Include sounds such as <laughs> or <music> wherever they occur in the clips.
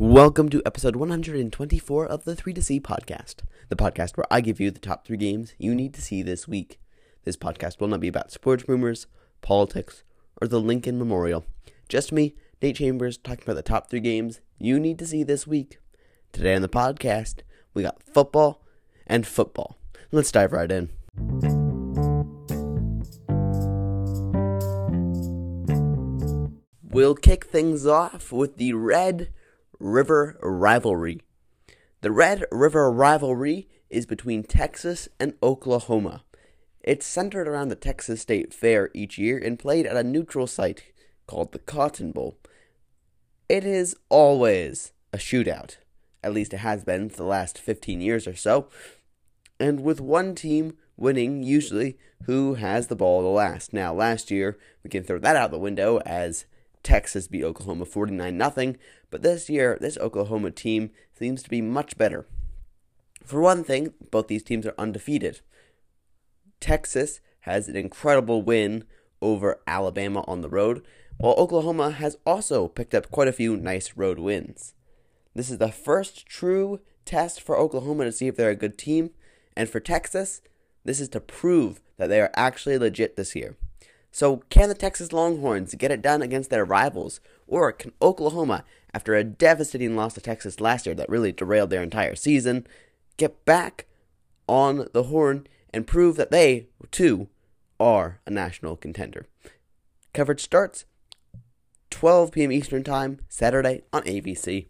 Welcome to episode 124 of the 3 to See podcast, the podcast where I give you the top three games you need to see this week. This podcast will not be about sports rumors, politics, or the Lincoln Memorial. Just me, Nate Chambers, talking about the top three games you need to see this week. Today on the podcast, we got football and football. Let's dive right in. We'll kick things off with the Red River Rivalry. The Red River Rivalry is between Texas and Oklahoma. It's centered around the Texas State Fair each year and played at a neutral site called the Cotton Bowl. It is always a shootout. At least it has been for the last 15 years or so. And with one team winning, usually, who has the ball the last. Now, last year, we can throw that out the window as Texas beat Oklahoma 49 0, but this year, this Oklahoma team seems to be much better. For one thing, both these teams are undefeated. Texas has an incredible win over Alabama on the road, while Oklahoma has also picked up quite a few nice road wins. This is the first true test for Oklahoma to see if they're a good team, and for Texas, this is to prove that they are actually legit this year. So, can the Texas Longhorns get it done against their rivals? Or can Oklahoma, after a devastating loss to Texas last year that really derailed their entire season, get back on the horn and prove that they, too, are a national contender? Coverage starts 12 p.m. Eastern Time, Saturday on ABC.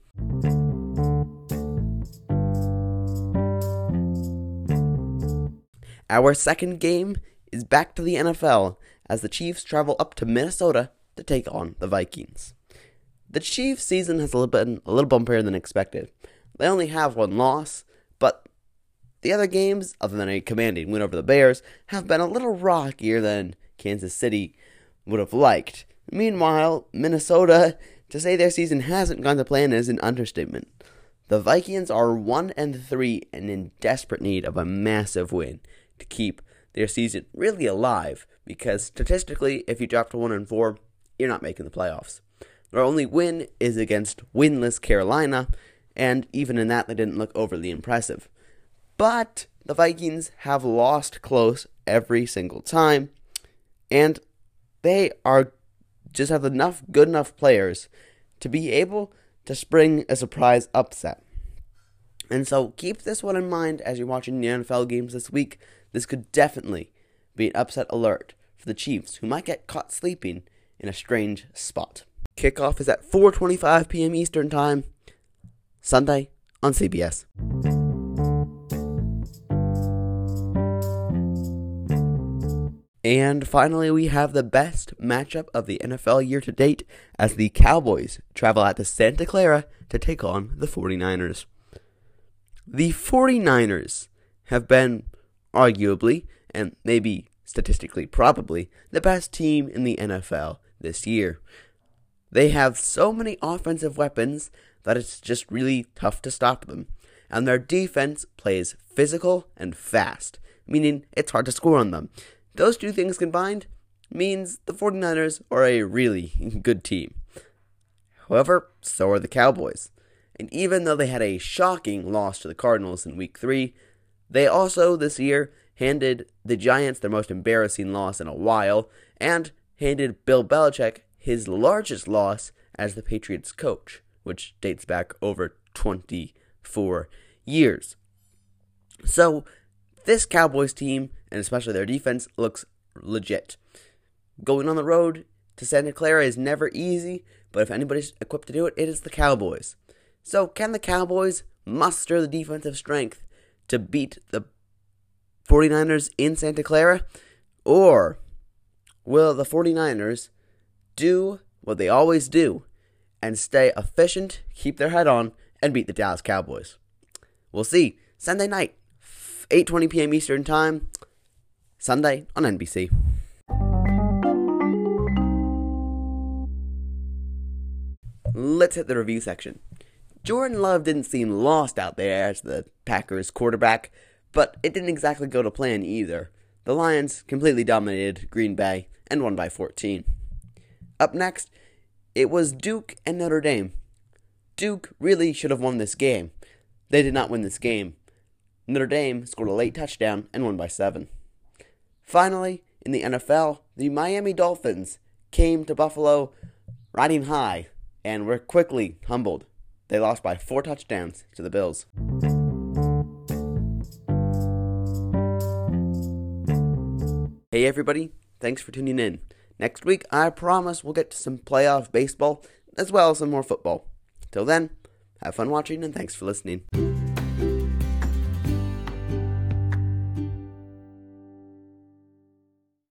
Our second game is back to the NFL as the Chiefs travel up to Minnesota to take on the Vikings. The Chiefs' season has been a little bumpier than expected. They only have one loss, but the other games, other than a commanding win over the Bears, have been a little rockier than Kansas City would have liked. Meanwhile, Minnesota, to say their season hasn't gone to plan is an understatement. The Vikings are 1 and 3 and in desperate need of a massive win to keep their season really alive because statistically, if you drop to 1 and 4, you're not making the playoffs. Their only win is against winless Carolina, and even in that, they didn't look overly impressive. But the Vikings have lost close every single time, and they are just have enough good enough players to be able to spring a surprise upset. And so keep this one in mind as you're watching the NFL games this week. This could definitely be an upset alert for the Chiefs, who might get caught sleeping in a strange spot. Kickoff is at 4:25 p.m. Eastern Time, Sunday on CBS. And finally, we have the best matchup of the NFL year to date as the Cowboys travel out to Santa Clara to take on the 49ers. The 49ers have been arguably, and maybe statistically probably, the best team in the NFL this year. They have so many offensive weapons that it's just really tough to stop them. And their defense plays physical and fast, meaning it's hard to score on them. Those two things combined means the 49ers are a really <laughs> good team. However, so are the Cowboys. And even though they had a shocking loss to the Cardinals in week 3, they also this year handed the Giants their most embarrassing loss in a while and handed Bill Belichick his largest loss as the Patriots coach, which dates back over 24 years. So, this Cowboys team, and especially their defense, looks legit. Going on the road to Santa Clara is never easy, but if anybody's equipped to do it, it is the Cowboys. So, can the Cowboys muster the defensive strength to beat the 49ers in Santa Clara? Or will the 49ers do what they always do and stay efficient, keep their head on, and beat the Dallas Cowboys? We'll see. Sunday night, 8:20 p.m. Eastern Time, Sunday on NBC. Let's hit the review section. Jordan Love didn't seem lost out there as the Packers quarterback, but it didn't exactly go to plan either. The Lions completely dominated Green Bay and won by 14. Up next, it was Duke and Notre Dame. Duke really should have won this game. They did not win this game. Notre Dame scored a late touchdown and won by seven. Finally, in the NFL, the Miami Dolphins came to Buffalo riding high and were quickly humbled. They lost by four touchdowns to the Bills. Hey everybody, thanks for tuning in. Next week, I promise we'll get to some playoff baseball as well as some more football. Till then, have fun watching and thanks for listening.